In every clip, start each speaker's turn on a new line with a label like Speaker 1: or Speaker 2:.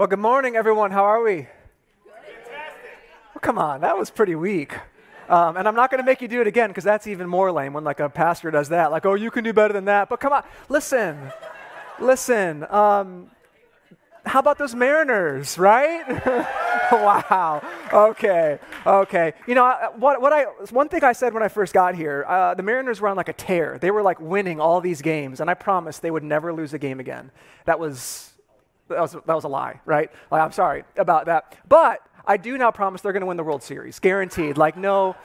Speaker 1: Well, good morning, everyone. How are we? Well, come on, that was pretty weak. Um, and I'm not going to make you do it again because that's even more lame when like a pastor does that. Like, oh, you can do better than that. But come on, listen, listen. Um, how about those Mariners, right? wow. Okay. Okay. You know what? What I one thing I said when I first got here, uh, the Mariners were on like a tear. They were like winning all these games, and I promised they would never lose a game again. That was that was that was a lie, right? Like, I'm sorry about that, but I do now promise they're going to win the World Series, guaranteed. Like no,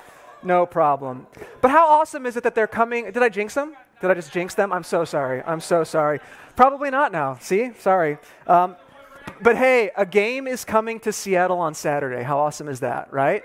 Speaker 1: no problem. But how awesome is it that they're coming? Did I jinx them? Did I just jinx them? I'm so sorry. I'm so sorry. Probably not now. See? Sorry. Um, but hey, a game is coming to Seattle on Saturday. How awesome is that, right?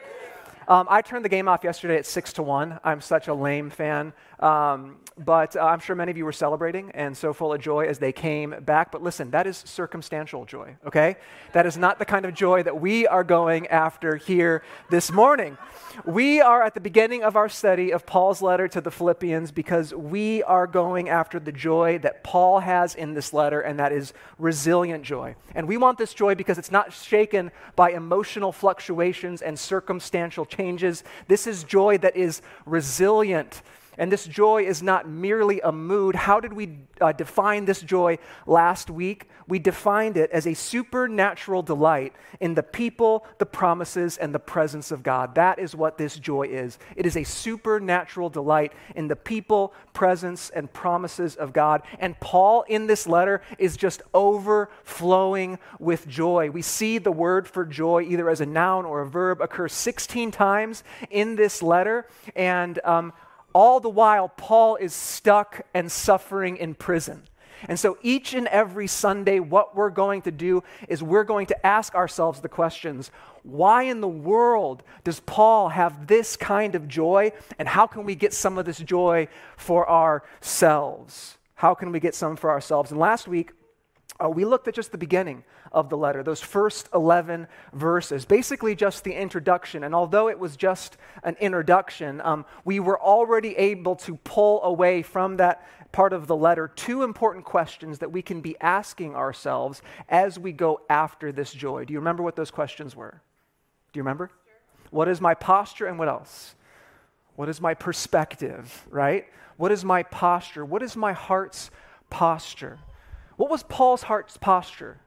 Speaker 1: Um, I turned the game off yesterday at six to one. I'm such a lame fan. Um, but uh, I'm sure many of you were celebrating and so full of joy as they came back. But listen, that is circumstantial joy, okay? That is not the kind of joy that we are going after here this morning. We are at the beginning of our study of Paul's letter to the Philippians because we are going after the joy that Paul has in this letter, and that is resilient joy. And we want this joy because it's not shaken by emotional fluctuations and circumstantial changes. This is joy that is resilient and this joy is not merely a mood. How did we uh, define this joy last week? We defined it as a supernatural delight in the people, the promises, and the presence of God. That is what this joy is. It is a supernatural delight in the people, presence, and promises of God. And Paul in this letter is just overflowing with joy. We see the word for joy, either as a noun or a verb, occur 16 times in this letter. And um, all the while, Paul is stuck and suffering in prison. And so each and every Sunday, what we're going to do is we're going to ask ourselves the questions why in the world does Paul have this kind of joy? And how can we get some of this joy for ourselves? How can we get some for ourselves? And last week, uh, we looked at just the beginning of the letter, those first 11 verses, basically just the introduction. And although it was just an introduction, um, we were already able to pull away from that part of the letter two important questions that we can be asking ourselves as we go after this joy. Do you remember what those questions were? Do you remember? What is my posture and what else? What is my perspective, right? What is my posture? What is my heart's posture? What was Paul's heart's posture?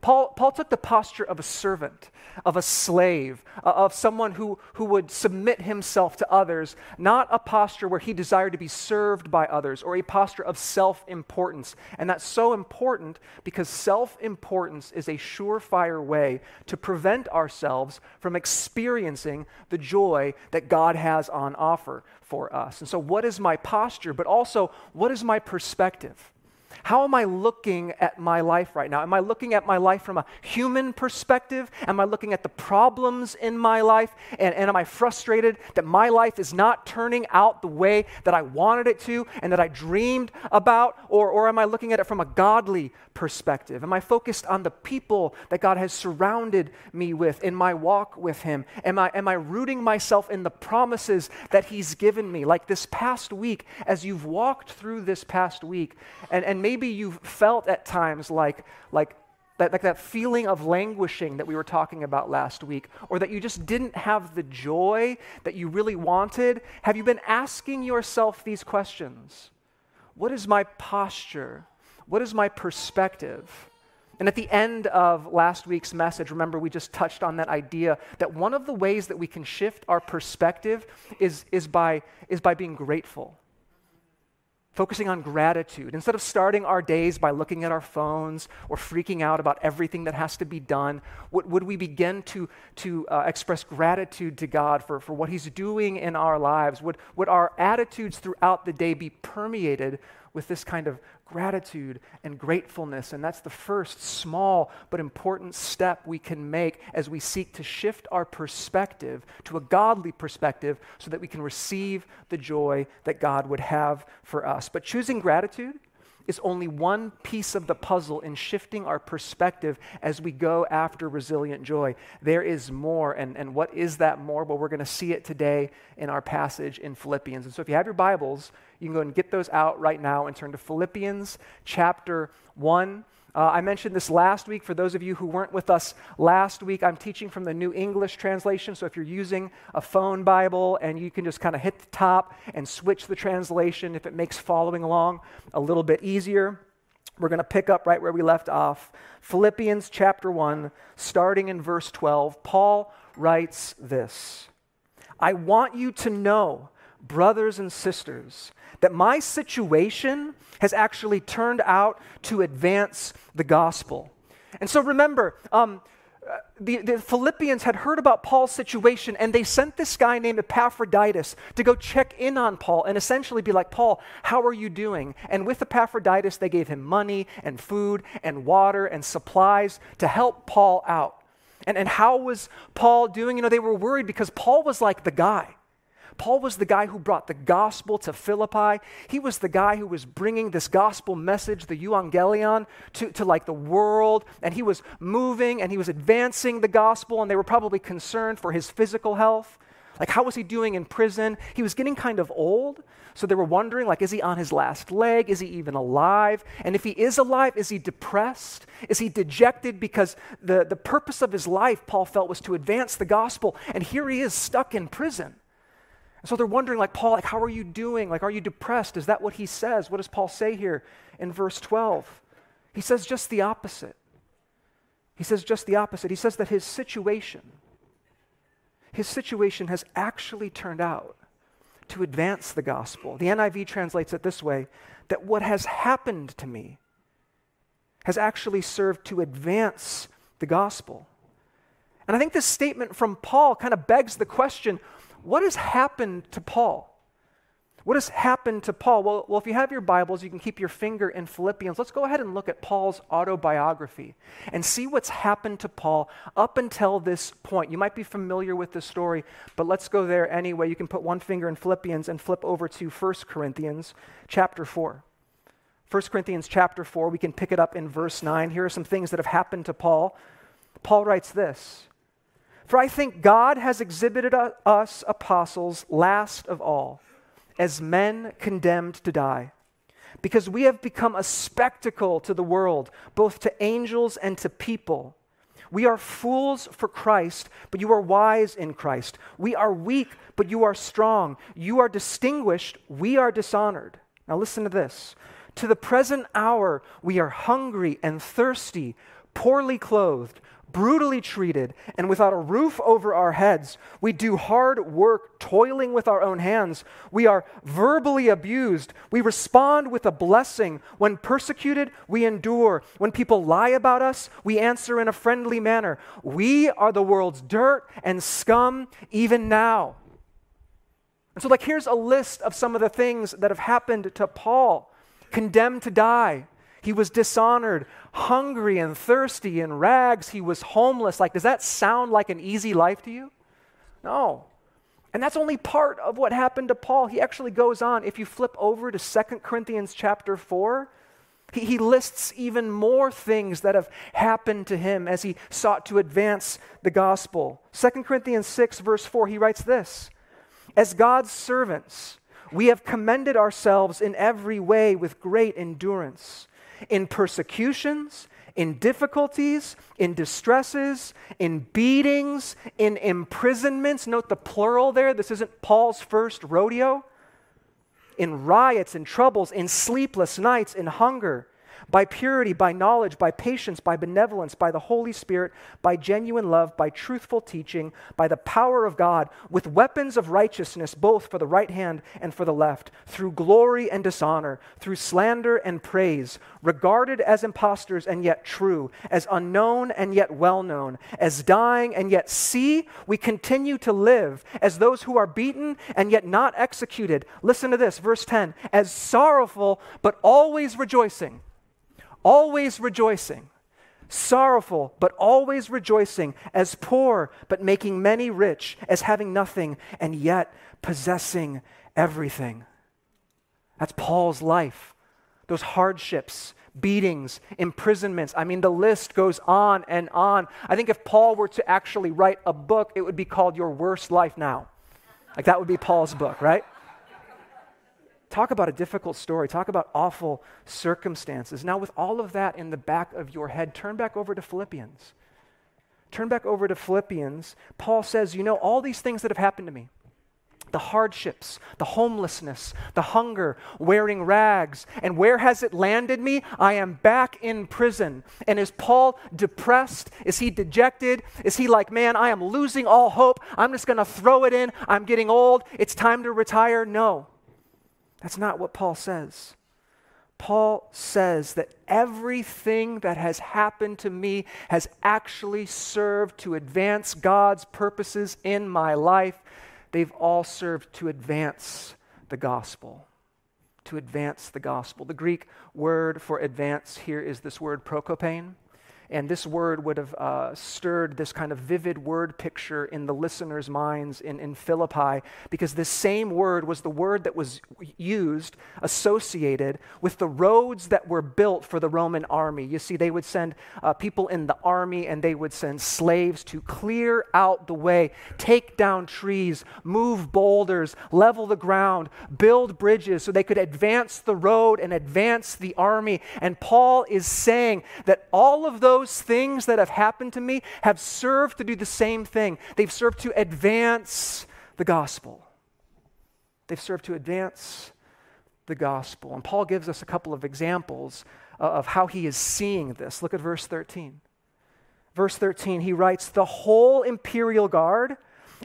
Speaker 1: Paul, Paul took the posture of a servant, of a slave, uh, of someone who, who would submit himself to others, not a posture where he desired to be served by others or a posture of self importance. And that's so important because self importance is a surefire way to prevent ourselves from experiencing the joy that God has on offer for us. And so, what is my posture? But also, what is my perspective? How am I looking at my life right now? Am I looking at my life from a human perspective? Am I looking at the problems in my life? And, and am I frustrated that my life is not turning out the way that I wanted it to and that I dreamed about? Or, or am I looking at it from a godly perspective? Am I focused on the people that God has surrounded me with in my walk with Him? Am I, am I rooting myself in the promises that He's given me? Like this past week, as you've walked through this past week, and, and maybe you've felt at times like, like, that, like that feeling of languishing that we were talking about last week, or that you just didn't have the joy that you really wanted, have you been asking yourself these questions? What is my posture? What is my perspective? And at the end of last week's message, remember we just touched on that idea that one of the ways that we can shift our perspective is, is, by, is by being grateful focusing on gratitude. Instead of starting our days by looking at our phones or freaking out about everything that has to be done, would, would we begin to, to uh, express gratitude to God for, for what He's doing in our lives? Would, would our attitudes throughout the day be permeated with this kind of gratitude and gratefulness. And that's the first small but important step we can make as we seek to shift our perspective to a godly perspective so that we can receive the joy that God would have for us. But choosing gratitude is only one piece of the puzzle in shifting our perspective as we go after resilient joy. There is more. And, and what is that more? Well, we're going to see it today in our passage in Philippians. And so if you have your Bibles, you can go and get those out right now and turn to Philippians chapter 1. Uh, I mentioned this last week. For those of you who weren't with us last week, I'm teaching from the New English translation. So if you're using a phone Bible and you can just kind of hit the top and switch the translation if it makes following along a little bit easier. We're going to pick up right where we left off. Philippians chapter 1, starting in verse 12. Paul writes this I want you to know, brothers and sisters, that my situation has actually turned out to advance the gospel. And so remember, um, uh, the, the, Philippians had heard about Paul's situation, and they sent this guy named Epaphroditus to go check in on Paul and essentially be like, Paul, how are you doing? And with Epaphroditus, they gave him money and food and water and supplies to help Paul out. And, and how was Paul doing? You know, they were worried because Paul was like the guy. Paul was the guy who brought the gospel to Philippi. He was the guy who was bringing this gospel message, the euangelion, to, to like the world. And he was moving and he was advancing the gospel, and they were probably concerned for his physical health. Like, how was he doing in prison? He was getting kind of old. So they were wondering, like, is he on his last leg? Is he even alive? And if he is alive, is he depressed? Is he dejected? Because the, the purpose of his life, Paul felt, was to advance the gospel. And here he is stuck in prison. And so they're wondering, like, Paul, like, how are you doing? Like, are you depressed? Is that what he says? What does Paul say here in verse 12? He says just the opposite. He says just the opposite. He says that his situation, his situation has actually turned out to advance the gospel. The NIV translates it this way that what has happened to me has actually served to advance the gospel. And I think this statement from Paul kind of begs the question what has happened to Paul? What has happened to Paul? Well, well, if you have your Bibles, you can keep your finger in Philippians. Let's go ahead and look at Paul's autobiography and see what's happened to Paul up until this point. You might be familiar with the story, but let's go there anyway. You can put one finger in Philippians and flip over to 1 Corinthians chapter 4. 1 Corinthians chapter 4, we can pick it up in verse 9. Here are some things that have happened to Paul. Paul writes this For I think God has exhibited us apostles last of all as men condemned to die. Because we have become a spectacle to the world, both to angels and to people. We are fools for Christ, but you are wise in Christ. We are weak, but you are strong. You are distinguished, we are dishonored. Now listen to this. To the present hour, we are hungry and thirsty, poorly clothed brutally treated, and without a roof over our heads. We do hard work, toiling with our own hands. We are verbally abused. We respond with a blessing. When persecuted, we endure. When people lie about us, we answer in a friendly manner. We are the world's dirt and scum even now. And so, like, here's a list of some of the things that have happened to Paul condemned to die he was dishonored, hungry and thirsty, in rags. He was homeless. Like, does that sound like an easy life to you? No. And that's only part of what happened to Paul. He actually goes on. If you flip over to 2 Corinthians chapter 4, he, he lists even more things that have happened to him as he sought to advance the gospel. 2 Corinthians 6, verse 4, he writes this As God's servants, we have commended ourselves in every way with great endurance in persecutions, in difficulties, in distresses, in beatings, in imprisonments. Note the plural there. This isn't Paul's first rodeo. In riots, in troubles, in sleepless nights, in hunger by purity, by knowledge, by patience, by benevolence, by the Holy Spirit, by genuine love, by truthful teaching, by the power of God, with weapons of righteousness, both for the right hand and for the left, through glory and dishonor, through slander and praise, regarded as impostors and yet true, as unknown and yet well known, as dying and yet see, we continue to live, as those who are beaten and yet not executed. Listen to this, verse 10 as sorrowful but always rejoicing always rejoicing, sorrowful, but always rejoicing, as poor, but making many rich, as having nothing, and yet possessing everything. That's Paul's life. Those hardships, beatings, imprisonments. I mean, the list goes on and on. I think if Paul were to actually write a book, it would be called Your Worst Life Now. Like that would be Paul's book, right? Talk about a difficult story. Talk about awful circumstances. Now, with all of that in the back of your head, turn back over to Philippians. Turn back over to Philippians. Paul says, You know, all these things that have happened to me the hardships, the homelessness, the hunger, wearing rags. And where has it landed me? I am back in prison. And is Paul depressed? Is he dejected? Is he like, man, I am losing all hope. I'm just going to throw it in. I'm getting old. It's time to retire? No. That's not what Paul says. Paul says that everything that has happened to me has actually served to advance God's purposes in my life. They've all served to advance the gospel. To advance the gospel. The Greek word for advance here is this word prokopein. And this word would have uh, stirred this kind of vivid word picture in the listeners' minds in, in Philippi because this same word was the word that was used, associated with the roads that were built for the Roman army. You see, they would send uh, people in the army and they would send slaves to clear out the way, take down trees, move boulders, level the ground, build bridges so they could advance the road and advance the army. And Paul is saying that all of those those things that have happened to me have served to do the same thing. They've served to advance the gospel. They've served to advance the gospel. And Paul gives us a couple of examples uh, of how he is seeing this. Look at verse 13. Verse 13, he writes, The whole imperial guard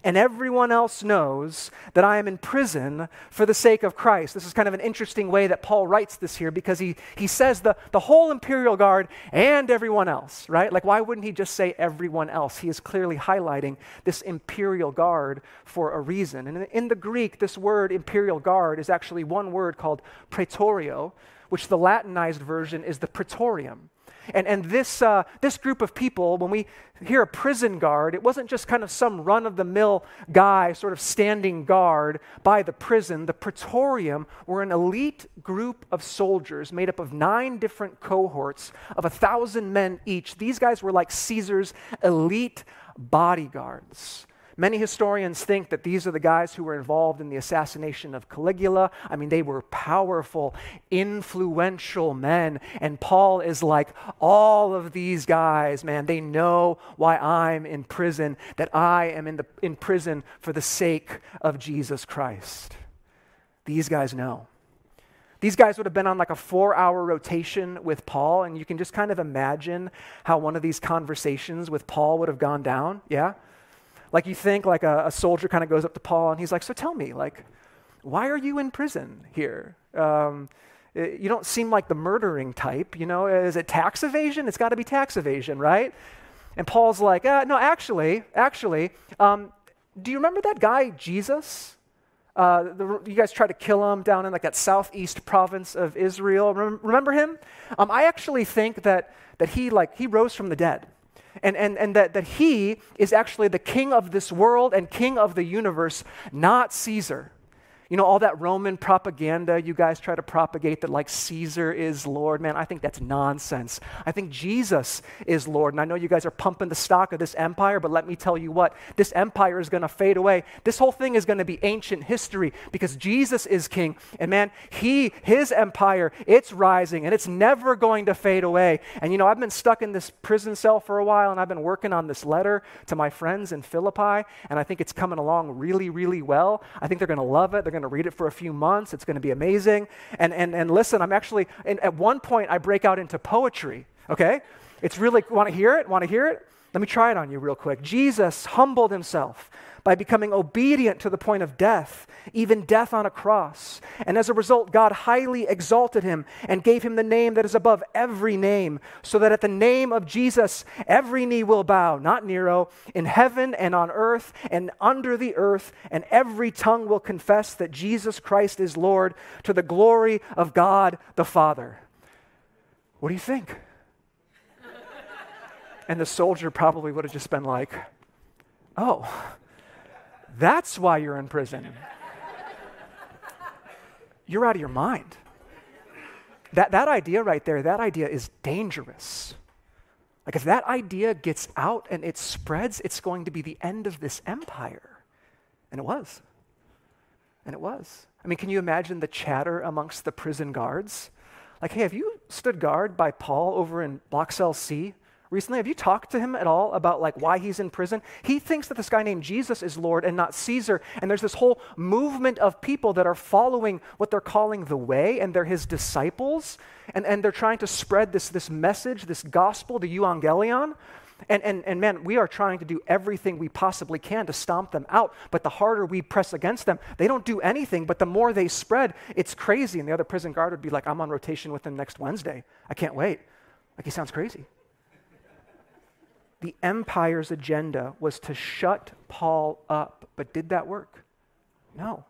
Speaker 1: and everyone else knows that I am in prison for the sake of Christ. This is kind of an interesting way that Paul writes this here because he, he says the, the whole imperial guard and everyone else, right? Like, why wouldn't he just say everyone else? He is clearly highlighting this imperial guard for a reason. And in, in the Greek, this word imperial guard is actually one word called praetorio, which the Latinized version is the praetorium. And, and this, uh, this group of people, when we hear a prison guard, it wasn't just kind of some run of the mill guy sort of standing guard by the prison. The praetorium were an elite group of soldiers made up of nine different cohorts of a thousand men each. These guys were like Caesar's elite bodyguards. Many historians think that these are the guys who were involved in the assassination of Caligula. I mean, they were powerful, influential men. And Paul is like, all of these guys, man, they know why I'm in prison, that I am in, the, in prison for the sake of Jesus Christ. These guys know. These guys would have been on like a four hour rotation with Paul, and you can just kind of imagine how one of these conversations with Paul would have gone down. Yeah? Like you think like a, a soldier kind of goes up to Paul and he's like, so tell me, like, why are you in prison here? Um, it, you don't seem like the murdering type, you know? Is it tax evasion? It's got to be tax evasion, right? And Paul's like, uh, no, actually, actually, um, do you remember that guy, Jesus? Uh, the, you guys tried to kill him down in like that southeast province of Israel. remember him? Um, I actually think that, that he like he rose from the dead and, and, and that, that he is actually the king of this world and king of the universe, not Caesar. You know, all that Roman propaganda you guys try to propagate that like Caesar is Lord, man, I think that's nonsense. I think Jesus is Lord. And I know you guys are pumping the stock of this empire, but let me tell you what, this empire is going to fade away. This whole thing is going to be ancient history because Jesus is king. And man, he, his empire, it's rising and it's never going to fade away. And you know, I've been stuck in this prison cell for a while and I've been working on this letter to my friends in Philippi, and I think it's coming along really, really well. I think they're going to love it. They're going to read it for a few months. It's going to be amazing. And, and, and listen, I'm actually, at one point, I break out into poetry, okay? It's really, want to hear it? Want to hear it? Let me try it on you real quick. Jesus humbled himself by becoming obedient to the point of death, even death on a cross. And as a result, God highly exalted him and gave him the name that is above every name, so that at the name of Jesus, every knee will bow, not Nero, in heaven and on earth and under the earth, and every tongue will confess that Jesus Christ is Lord to the glory of God the Father. What do you think? and the soldier probably would have just been like, oh, that's why you're in prison. You're out of your mind. That, that idea right there, that idea is dangerous. Like, if that idea gets out and it spreads, it's going to be the end of this empire. And it was. And it was. I mean, can you imagine the chatter amongst the prison guards? Like, hey, have you stood guard by Paul over in Block Cell C recently? Have you talked to him at all about like why he's in prison? He thinks that this guy named Jesus is Lord and not Caesar. And there's this whole movement of people that are following what they're calling the way, and they're his disciples. And, and they're trying to spread this, this message, this gospel, the euangelion. And, and, and man, we are trying to do everything we possibly can to stomp them out. But the harder we press against them, they don't do anything. But the more they spread, it's crazy. And the other prison guard would be like, I'm on rotation with him next Wednesday. I can't wait. Like, he sounds crazy. The empire's agenda was to shut Paul up. But did that work? No.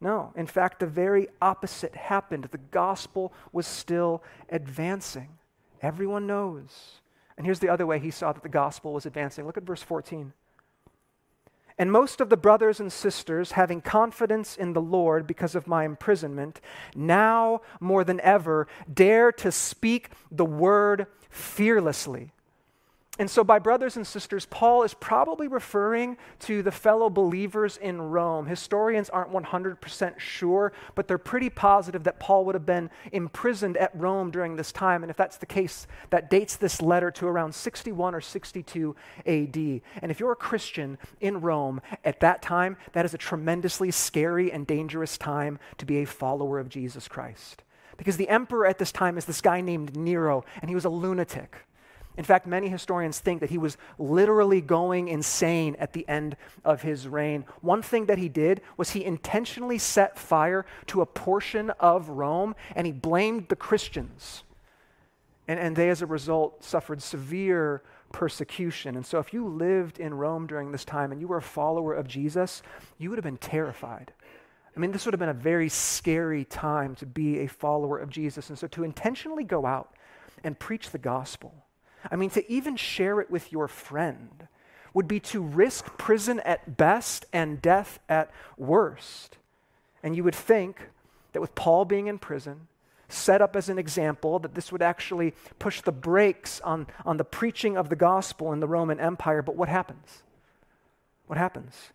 Speaker 1: No. In fact, the very opposite happened. The gospel was still advancing. Everyone knows and here's the other way he saw that the gospel was advancing. Look at verse 14. And most of the brothers and sisters, having confidence in the Lord because of my imprisonment, now more than ever dare to speak the word fearlessly. And so, by brothers and sisters, Paul is probably referring to the fellow believers in Rome. Historians aren't 100% sure, but they're pretty positive that Paul would have been imprisoned at Rome during this time. And if that's the case, that dates this letter to around 61 or 62 AD. And if you're a Christian in Rome at that time, that is a tremendously scary and dangerous time to be a follower of Jesus Christ. Because the emperor at this time is this guy named Nero, and he was a lunatic. In fact, many historians think that he was literally going insane at the end of his reign. One thing that he did was he intentionally set fire to a portion of Rome and he blamed the Christians. And, and they, as a result, suffered severe persecution. And so, if you lived in Rome during this time and you were a follower of Jesus, you would have been terrified. I mean, this would have been a very scary time to be a follower of Jesus. And so, to intentionally go out and preach the gospel, I mean, to even share it with your friend would be to risk prison at best and death at worst. And you would think that with Paul being in prison, set up as an example, that this would actually push the brakes on, on the preaching of the gospel in the Roman Empire. But what happens? What happens?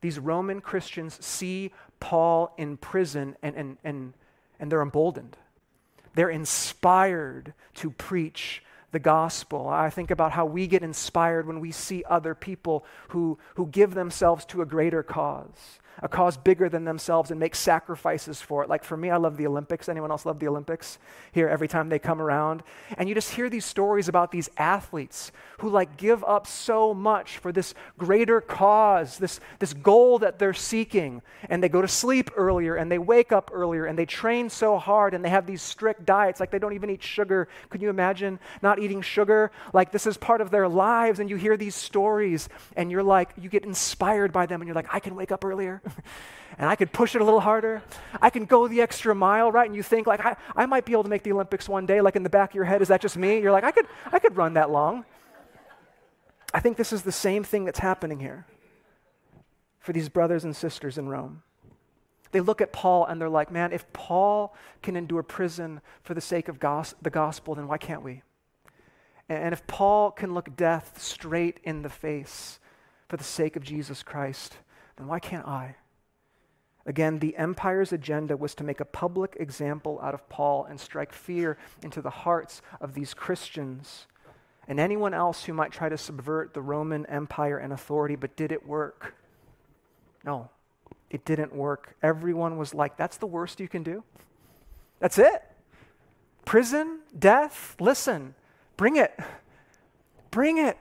Speaker 1: These Roman Christians see Paul in prison and, and, and, and they're emboldened. They're inspired to preach the gospel. I think about how we get inspired when we see other people who, who give themselves to a greater cause a cause bigger than themselves and make sacrifices for it. Like for me, I love the Olympics. Anyone else love the Olympics? Here, every time they come around. And you just hear these stories about these athletes who like give up so much for this greater cause, this, this goal that they're seeking. And they go to sleep earlier and they wake up earlier and they train so hard and they have these strict diets. Like they don't even eat sugar. Could you imagine not eating sugar? Like this is part of their lives. And you hear these stories and you're like, you get inspired by them and you're like, I can wake up earlier. and I could push it a little harder. I can go the extra mile, right? And you think like I, I might be able to make the Olympics one day, like in the back of your head, is that just me? You're like, I could I could run that long. I think this is the same thing that's happening here for these brothers and sisters in Rome. They look at Paul and they're like, man, if Paul can endure prison for the sake of gos- the gospel, then why can't we? And if Paul can look death straight in the face for the sake of Jesus Christ, then why can't I? Again, the empire's agenda was to make a public example out of Paul and strike fear into the hearts of these Christians and anyone else who might try to subvert the Roman Empire and authority. But did it work? No, it didn't work. Everyone was like, that's the worst you can do? That's it? Prison? Death? Listen, bring it. Bring it.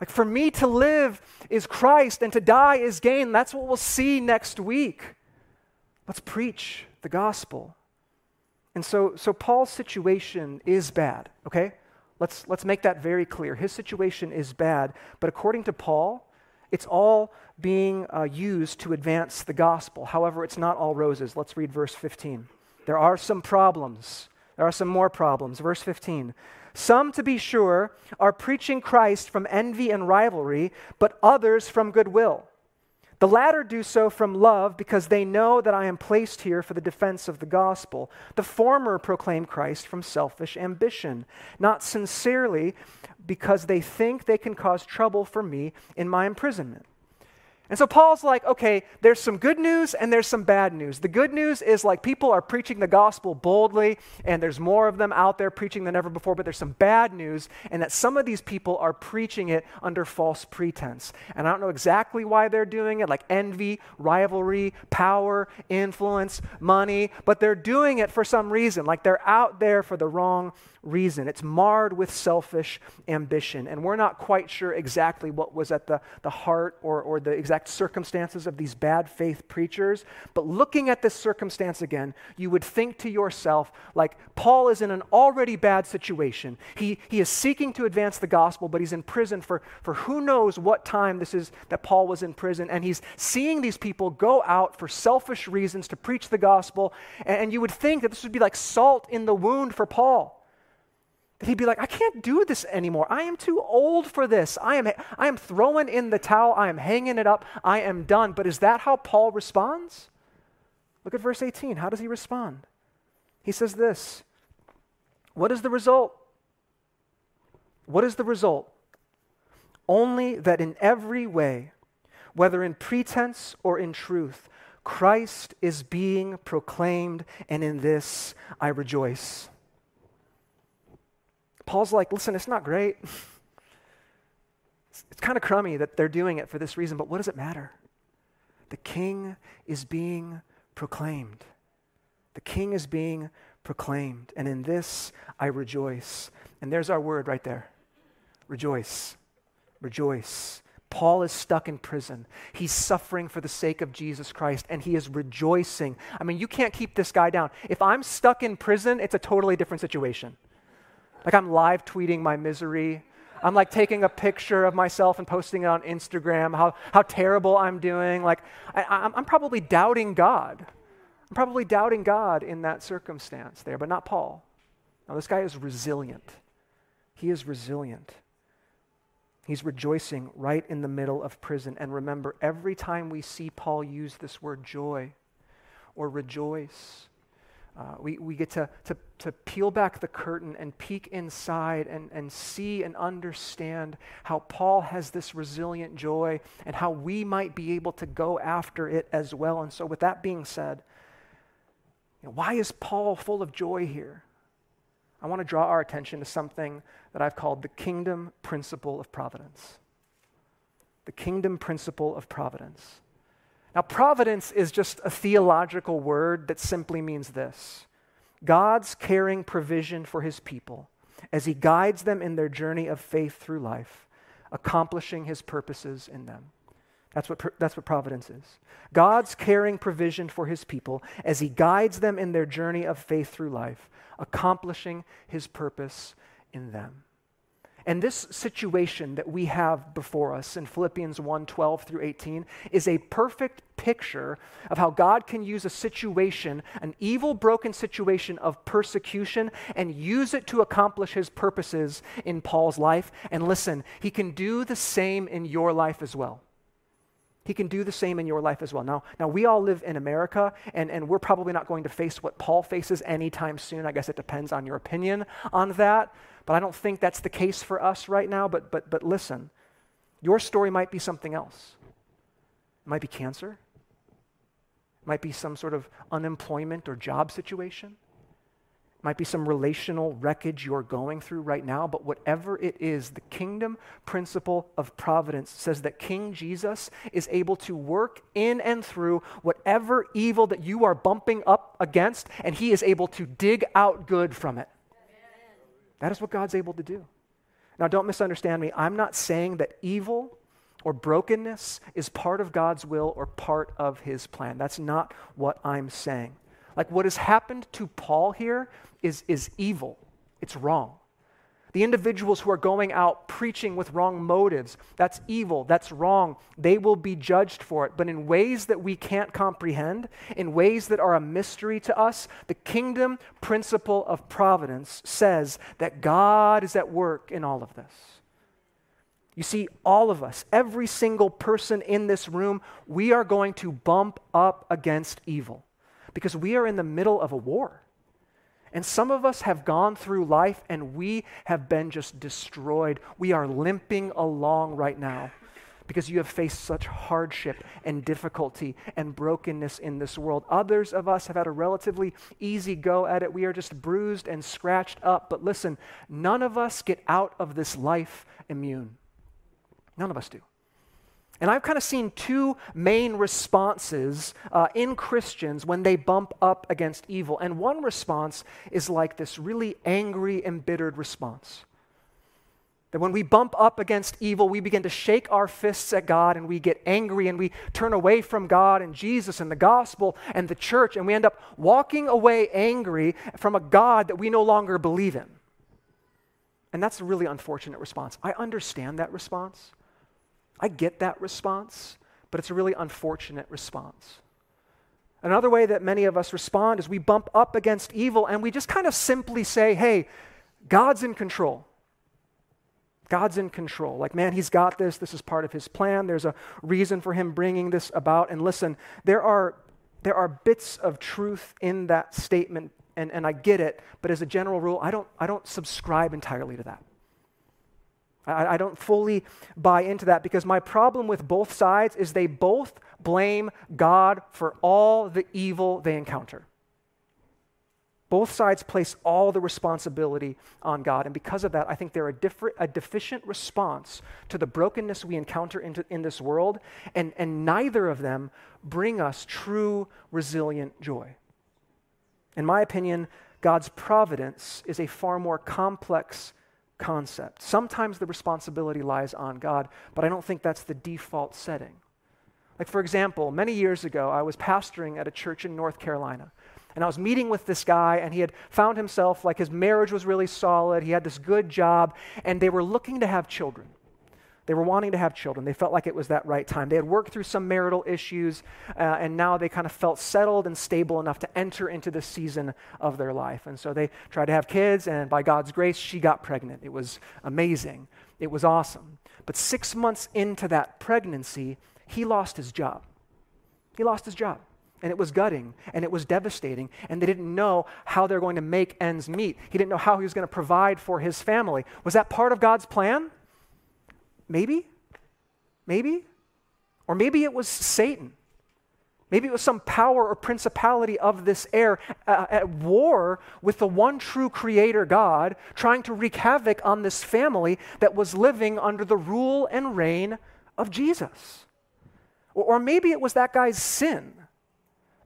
Speaker 1: Like for me to live is Christ and to die is gain. That's what we'll see next week. Let's preach the gospel. And so, so Paul's situation is bad, okay? Let's, let's make that very clear. His situation is bad, but according to Paul, it's all being uh, used to advance the gospel. However, it's not all roses. Let's read verse 15. There are some problems. There are some more problems. Verse 15. Some, to be sure, are preaching Christ from envy and rivalry, but others from goodwill. The latter do so from love because they know that I am placed here for the defense of the gospel. The former proclaim Christ from selfish ambition, not sincerely because they think they can cause trouble for me in my imprisonment. And so Paul's like, okay, there's some good news and there's some bad news. The good news is like people are preaching the gospel boldly, and there's more of them out there preaching than ever before, but there's some bad news, and that some of these people are preaching it under false pretense. And I don't know exactly why they're doing it, like envy, rivalry, power, influence, money, but they're doing it for some reason. Like they're out there for the wrong reason. It's marred with selfish ambition. And we're not quite sure exactly what was at the, the heart or, or the exact circumstances of these bad faith preachers. But looking at this circumstance again, you would think to yourself, like, Paul is in an already bad situation. He, he is seeking to advance the gospel, but he's in prison for, for who knows what time this is that Paul was in prison. And he's seeing these people go out for selfish reasons to preach the gospel. And, and you would think that this would be like salt in the wound for Paul. That he'd be like, I can't do this anymore. I am too old for this. I am, I am throwing in the towel. I am hanging it up. I am done. But is that how Paul responds? Look at verse 18. How does he respond? He says this What is the result? What is the result? Only that in every way, whether in pretense or in truth, Christ is being proclaimed, and in this I rejoice. Paul's like, listen, it's not great. It's, it's kind of crummy that they're doing it for this reason, but what does it matter? The king is being proclaimed. The king is being proclaimed. And in this I rejoice. And there's our word right there rejoice. Rejoice. Paul is stuck in prison. He's suffering for the sake of Jesus Christ, and he is rejoicing. I mean, you can't keep this guy down. If I'm stuck in prison, it's a totally different situation. Like I'm live tweeting my misery. I'm like taking a picture of myself and posting it on Instagram, how, how terrible I'm doing. Like I, I'm probably doubting God. I'm probably doubting God in that circumstance there, but not Paul. Now, this guy is resilient. He is resilient. He's rejoicing right in the middle of prison. And remember, every time we see Paul use this word joy or rejoice uh, we, we get to, to, to peel back the curtain and peek inside and, and see and understand how Paul has this resilient joy and how we might be able to go after it as well. And so, with that being said, you know, why is Paul full of joy here? I want to draw our attention to something that I've called the kingdom principle of providence. The kingdom principle of providence. Now, providence is just a theological word that simply means this God's caring provision for his people as he guides them in their journey of faith through life, accomplishing his purposes in them. That's what, that's what providence is. God's caring provision for his people as he guides them in their journey of faith through life, accomplishing his purpose in them. And this situation that we have before us in Philippians 1 12 through 18 is a perfect picture of how God can use a situation, an evil, broken situation of persecution, and use it to accomplish his purposes in Paul's life. And listen, he can do the same in your life as well. He can do the same in your life as well. Now, now we all live in America, and, and we're probably not going to face what Paul faces anytime soon. I guess it depends on your opinion on that. But I don't think that's the case for us right now. But, but, but listen, your story might be something else. It might be cancer, it might be some sort of unemployment or job situation. Might be some relational wreckage you're going through right now, but whatever it is, the kingdom principle of providence says that King Jesus is able to work in and through whatever evil that you are bumping up against, and he is able to dig out good from it. That is what God's able to do. Now, don't misunderstand me. I'm not saying that evil or brokenness is part of God's will or part of his plan. That's not what I'm saying. Like what has happened to Paul here is, is evil, it's wrong. The individuals who are going out preaching with wrong motives, that's evil, that's wrong. They will be judged for it. But in ways that we can't comprehend, in ways that are a mystery to us, the kingdom principle of providence says that God is at work in all of this. You see, all of us, every single person in this room, we are going to bump up against evil because we are in the middle of a war. And some of us have gone through life and we have been just destroyed. We are limping along right now because you have faced such hardship and difficulty and brokenness in this world. Others of us have had a relatively easy go at it. We are just bruised and scratched up. But listen, none of us get out of this life immune. None of us do. And I've kind of seen two main responses uh, in Christians when they bump up against evil. And one response is like this really angry, embittered response. That when we bump up against evil, we begin to shake our fists at God and we get angry and we turn away from God and Jesus and the gospel and the church, and we end up walking away angry from a God that we no longer believe in. And that's a really unfortunate response. I understand that response. I get that response, but it's a really unfortunate response. Another way that many of us respond is we bump up against evil and we just kind of simply say, hey, God's in control. God's in control. Like, man, he's got this. This is part of his plan. There's a reason for him bringing this about. And listen, there are, there are bits of truth in that statement, and, and I get it, but as a general rule, I don't, I don't subscribe entirely to that. I, I don't fully buy into that because my problem with both sides is they both blame God for all the evil they encounter. Both sides place all the responsibility on God. And because of that, I think they're a, different, a deficient response to the brokenness we encounter in, in this world. And, and neither of them bring us true, resilient joy. In my opinion, God's providence is a far more complex concept. Sometimes the responsibility lies on God, but I don't think that's the default setting. Like, for example, many years ago, I was pastoring at a church in North Carolina. And I was meeting with this guy, and he had found himself like his marriage was really solid. He had this good job, and they were looking to have children. They were wanting to have children. They felt like it was that right time. They had worked through some marital issues, uh, and now they kind of felt settled and stable enough to enter into this season of their life. And so they tried to have kids, and by God's grace, she got pregnant. It was amazing. It was awesome. But six months into that pregnancy, he lost his job. He lost his job. And it was gutting and it was devastating. And they didn't know how they're going to make ends meet. He didn't know how he was going to provide for his family. Was that part of God's plan? Maybe. Maybe. Or maybe it was Satan. Maybe it was some power or principality of this air uh, at war with the one true creator God, trying to wreak havoc on this family that was living under the rule and reign of Jesus. Or, or maybe it was that guy's sin.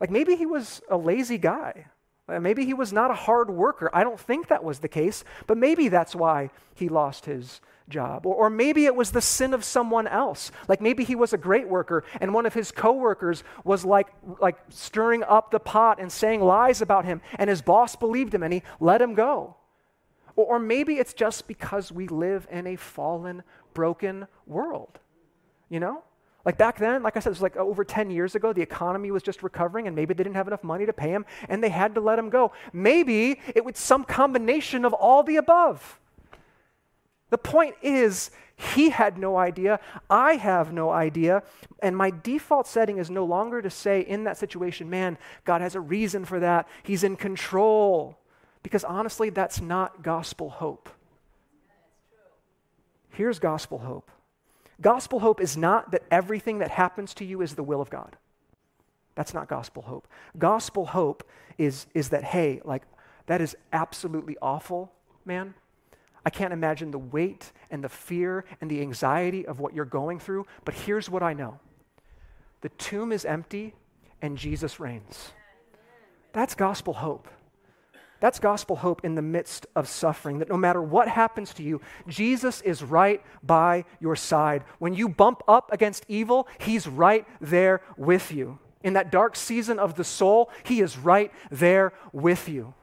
Speaker 1: Like maybe he was a lazy guy. Uh, maybe he was not a hard worker. I don't think that was the case, but maybe that's why he lost his job. Or, or, maybe it was the sin of someone else. Like maybe he was a great worker and one of his coworkers was like, like stirring up the pot and saying lies about him, and his boss believed him and he let him go. Or, or maybe it's just because we live in a fallen, broken world. You know? Like back then, like I said, it was like over 10 years ago, the economy was just recovering and maybe they didn't have enough money to pay him and they had to let him go. Maybe it was some combination of all the above. The point is, he had no idea. I have no idea. And my default setting is no longer to say in that situation, man, God has a reason for that. He's in control. Because honestly, that's not gospel hope. Here's gospel hope gospel hope is not that everything that happens to you is the will of God. That's not gospel hope. Gospel hope is, is that, hey, like, that is absolutely awful, man. I can't imagine the weight and the fear and the anxiety of what you're going through, but here's what I know the tomb is empty and Jesus reigns. That's gospel hope. That's gospel hope in the midst of suffering, that no matter what happens to you, Jesus is right by your side. When you bump up against evil, He's right there with you. In that dark season of the soul, He is right there with you.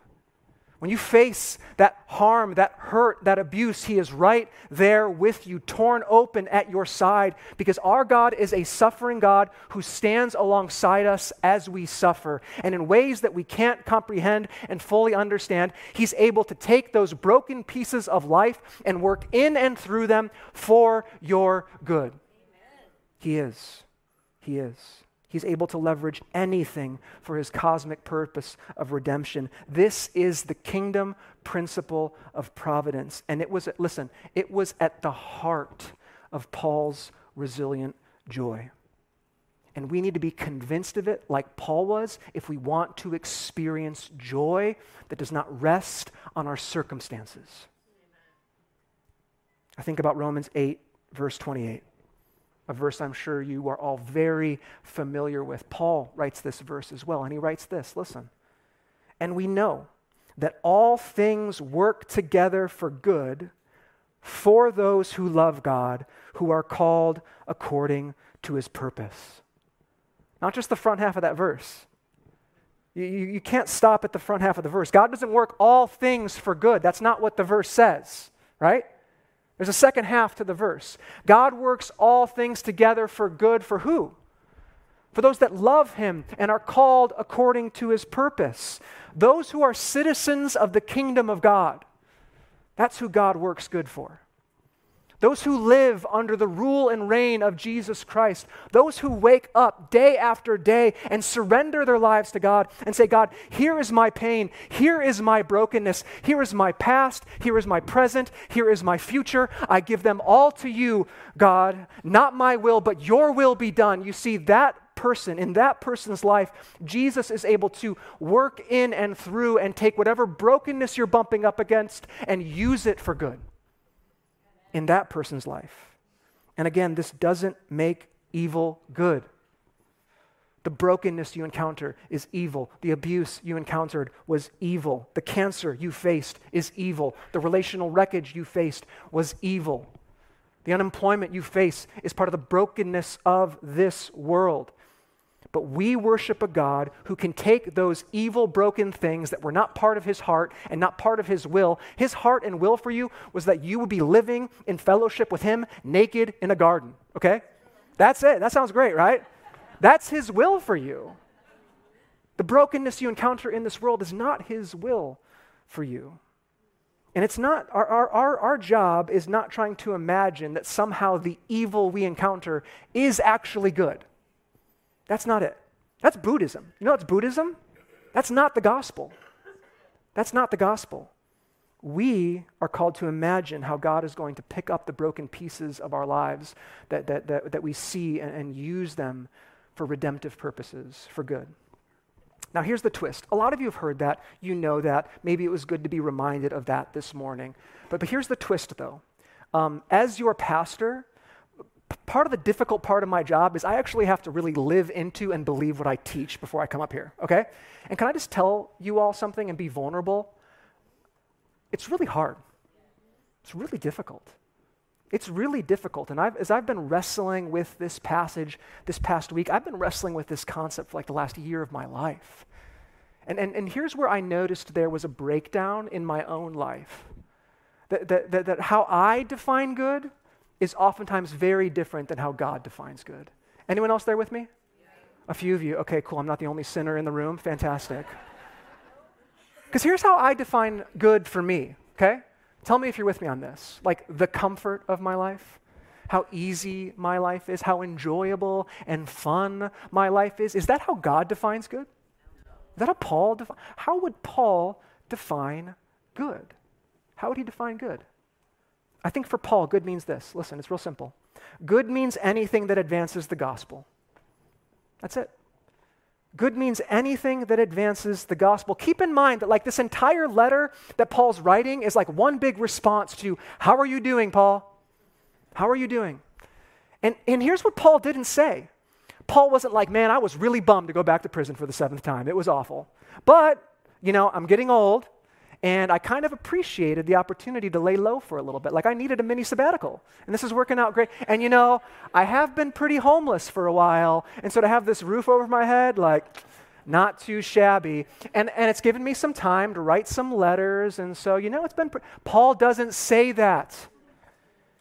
Speaker 1: When you face that harm, that hurt, that abuse, He is right there with you, torn open at your side, because our God is a suffering God who stands alongside us as we suffer. And in ways that we can't comprehend and fully understand, He's able to take those broken pieces of life and work in and through them for your good. Amen. He is. He is. He's able to leverage anything for his cosmic purpose of redemption. This is the kingdom principle of providence. And it was, listen, it was at the heart of Paul's resilient joy. And we need to be convinced of it, like Paul was, if we want to experience joy that does not rest on our circumstances. I think about Romans 8, verse 28, a verse I'm sure you are all very familiar with. Paul writes this verse as well, and he writes this listen. And we know that all things work together for good for those who love God, who are called according to his purpose. Not just the front half of that verse. You, you, can't stop at the front half of the verse. God doesn't work all things for good. That's not what the verse says, right? There's a second half to the verse. God works all things together for good for who? For those that love him and are called according to his purpose. Those who are citizens of the kingdom of God. That's who God works good for. Those who live under the rule and reign of Jesus Christ, those who wake up day after day and surrender their lives to God and say, God, here is my pain, here is my brokenness, here is my past, here is my present, here is my future. I give them all to you, God. Not my will, but your will be done. You see, that person, in that person's life, Jesus is able to work in and through and take whatever brokenness you're bumping up against and use it for good in that person's life. And again, this doesn't make evil good. The brokenness you encounter is evil. The abuse you encountered was evil. The cancer you faced is evil. The relational wreckage you faced was evil. The unemployment you face is part of the brokenness of this world. But we worship a God who can take those evil, broken things that were not part of his heart and not part of his will. His heart and will for you was that you would be living in fellowship with him naked in a garden, okay? That's it. That sounds great, right? That's his will for you. The brokenness you encounter in this world is not his will for you. And it's not, our, our, our, our job is not trying to imagine that somehow the evil we encounter is actually good. That's not it. That's Buddhism. You know what's Buddhism? That's not the gospel. That's not the gospel. We are called to imagine how God is going to pick up the broken pieces of our lives that, that, that, that we see and, and use them for redemptive purposes, for good. Now, here's the twist. A lot of you have heard that. You know that. Maybe it was good to be reminded of that this morning. But, but here's the twist, though. Um, as your pastor, part of the difficult part of my job is I actually have to really live into and believe what I teach before I come up here, okay? And can I just tell you all something and be vulnerable? It's really hard. It's really difficult. It's really difficult. And I've, as I've been wrestling with this passage this past week, I've been wrestling with this concept for like the last year of my life. And, and, and here's where I noticed there was a breakdown in my own life. That, that, that, that how I define good is oftentimes very different than how God defines good. Anyone else there with me? A few of you. Okay, cool. I'm not the only sinner in the room. Fantastic. Because here's how I define good for me, okay? Tell me if you're with me on this. Like the comfort of my life, how easy my life is, how enjoyable and fun my life is. Is that how God defines good? Is that how Paul define? How would Paul define good? How would he define good? I think for Paul, good means this. Listen, it's real simple. Good means anything that advances the gospel. That's it. Good means anything that advances the gospel. Keep in mind that, like, this entire letter that Paul's writing is like one big response to, How are you doing, Paul? How are you doing? And, and here's what Paul didn't say Paul wasn't like, Man, I was really bummed to go back to prison for the seventh time. It was awful. But, you know, I'm getting old. And I kind of appreciated the opportunity to lay low for a little bit. Like I needed a mini sabbatical. And this is working out great. And you know, I have been pretty homeless for a while. And so to have this roof over my head, like, not too shabby. And, and it's given me some time to write some letters. And so, you know, it's been. Pre- Paul doesn't say that.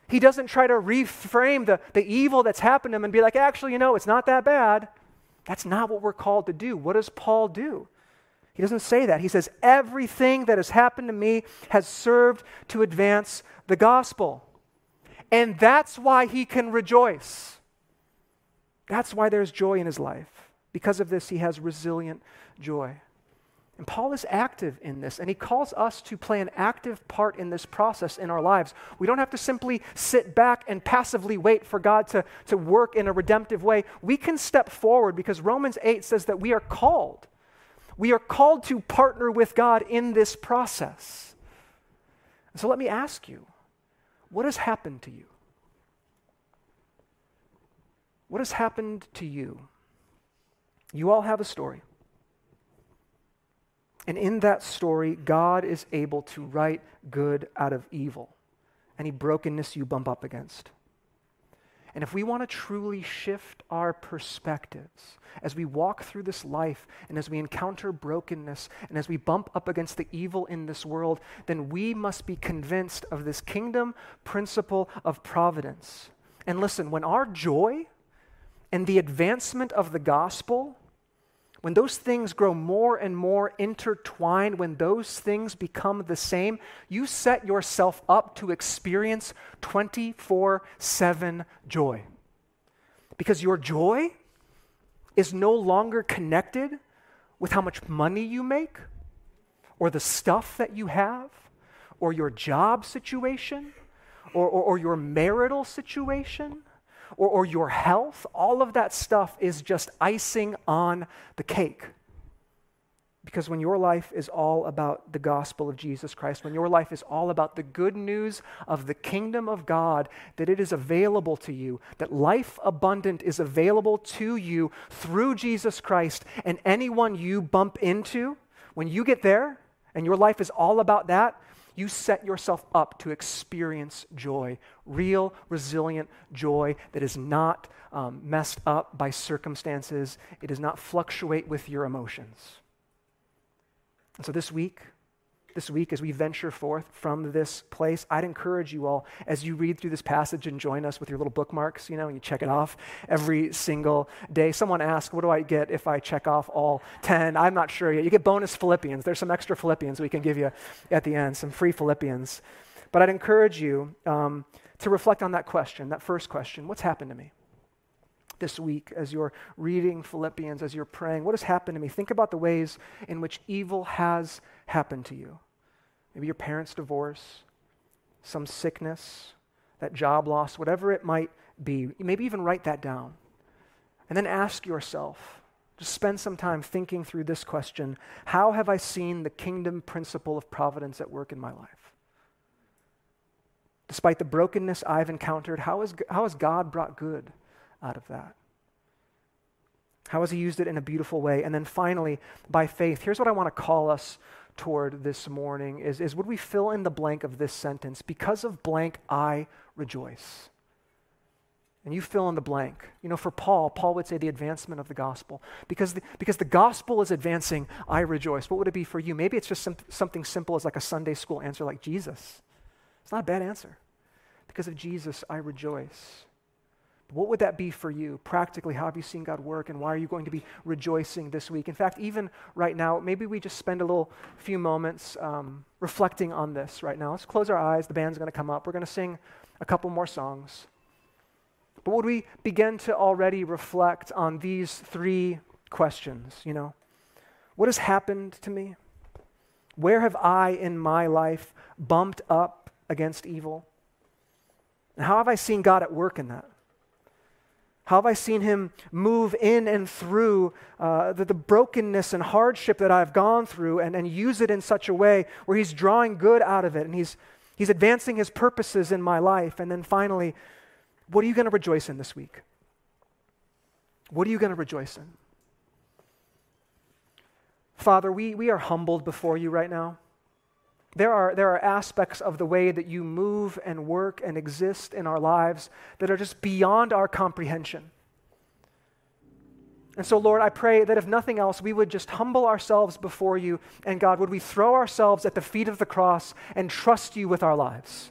Speaker 1: He doesn't try to reframe the, the evil that's happened to him and be like, actually, you know, it's not that bad. That's not what we're called to do. What does Paul do? He doesn't say that. He says, Everything that has happened to me has served to advance the gospel. And that's why he can rejoice. That's why there's joy in his life. Because of this, he has resilient joy. And Paul is active in this, and he calls us to play an active part in this process in our lives. We don't have to simply sit back and passively wait for God to, to work in a redemptive way. We can step forward because Romans 8 says that we are called. We are called to partner with God in this process. So let me ask you what has happened to you? What has happened to you? You all have a story. And in that story, God is able to write good out of evil, any brokenness you bump up against. And if we want to truly shift our perspectives as we walk through this life and as we encounter brokenness and as we bump up against the evil in this world, then we must be convinced of this kingdom principle of providence. And listen, when our joy and the advancement of the gospel when those things grow more and more intertwined, when those things become the same, you set yourself up to experience 24 7 joy. Because your joy is no longer connected with how much money you make, or the stuff that you have, or your job situation, or, or, or your marital situation or, or your health, all of that stuff is just icing on the cake. Because when your life is all about the gospel of Jesus Christ, when your life is all about the good news of the kingdom of God, that it is available to you, that life abundant is available to you through Jesus Christ, and anyone you bump into, when you get there and your life is all about that, you set yourself up to experience joy, real, resilient joy that is not um, messed up by circumstances, it does not fluctuate with your emotions. And so this week, this week as we venture forth from this place, I'd encourage you all as you read through this passage and join us with your little bookmarks, you know, and you check it off every single day. Someone asked, What do I get if I check off all 10? I'm not sure yet. You get bonus Philippians. There's some extra Philippians we can give you at the end, some free Philippians. But I'd encourage you um, to reflect on that question, that first question What's happened to me? this week as you're reading Philippians, as you're praying? What has happened to me? Think about the ways in which evil has happened to you maybe your parents' divorce, some sickness, that job loss, whatever it might be. Maybe even write that down. And then ask yourself, just spend some time thinking through this question How have I seen the kingdom principle of providence at work in my life? Despite the brokenness I've encountered, how, is, how has God brought good out of that? How has He used it in a beautiful way? And then finally, by faith, here's what I want to call us toward this morning is, is would we fill in the blank of this sentence? Because of blank, I rejoice. And you fill in the blank. You know, for Paul, Paul would say the advancement of the gospel. Because the, because the gospel is advancing, I rejoice. What would it be for you? Maybe it's just some, something simple as like a Sunday school answer like Jesus. It's not a bad answer. Because of Jesus, I rejoice. What would that be for you? Practically, how have you seen God work and why are you going to be rejoicing this week? In fact, even right now, maybe we just spend a little few moments um, reflecting on this right now. Let's close our eyes. The band's going to come up. We're going to sing a couple more songs. But would we begin to already reflect on these three questions? You know, what has happened to me? Where have I in my life bumped up against evil? And how have I seen God at work in that? How have I seen him move in and through uh, the, the, brokenness and hardship that I've gone through and, and use it in such a way where he's drawing good out of it and he's, he's advancing his purposes in my life? And then finally, what are you going to rejoice in this week? What are you going to rejoice in? Father, we, we are humbled before you right now. There are, there are aspects of the way that you move and work and exist in our lives that are just beyond our comprehension. And so, Lord, I pray that if nothing else, we would just humble ourselves before you. And God, would we throw ourselves at the feet of the cross and trust you with our lives?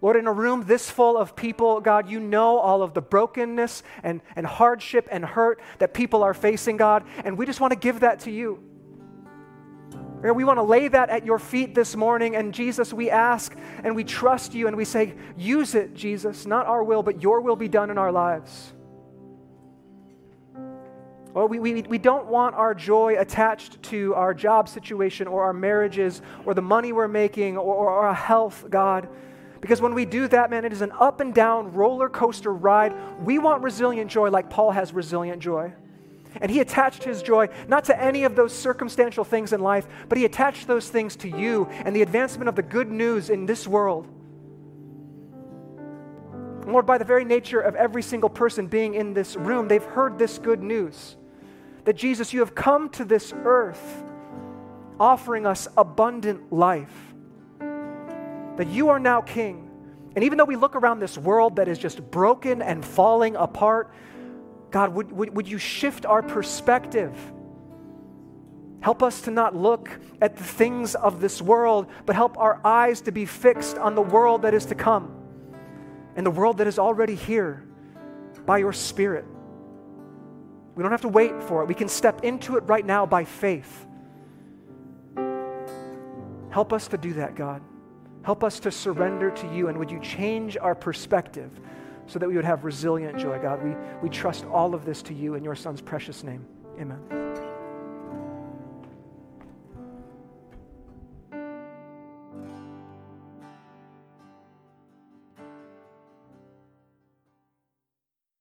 Speaker 1: Lord, in a room this full of people, God, you know all of the brokenness and, and hardship and hurt that people are facing, God, and we just want to give that to you. We want to lay that at your feet this morning. And Jesus, we ask and we trust you and we say, use it, Jesus. Not our will, but your will be done in our lives. Or we, we, we don't want our joy attached to our job situation or our marriages or the money we're making or, or our health, God. Because when we do that, man, it is an up and down roller coaster ride. We want resilient joy like Paul has resilient joy. And he attached his joy not to any of those circumstantial things in life, but he attached those things to you and the advancement of the good news in this world. Lord, by the very nature of every single person being in this room, they've heard this good news that Jesus, you have come to this earth offering us abundant life, that you are now King. And even though we look around this world that is just broken and falling apart, God, would, would, would you shift our perspective? Help us to not look at the things of this world, but help our eyes to be fixed on the world that is to come and the world that is already here by your Spirit. We don't have to wait for it. We can step into it right now by faith. Help us to do that, God. Help us to surrender to you, and would you change our perspective so that we would have resilient joy, God? We, we trust all of this to you in your Son's precious name. Amen.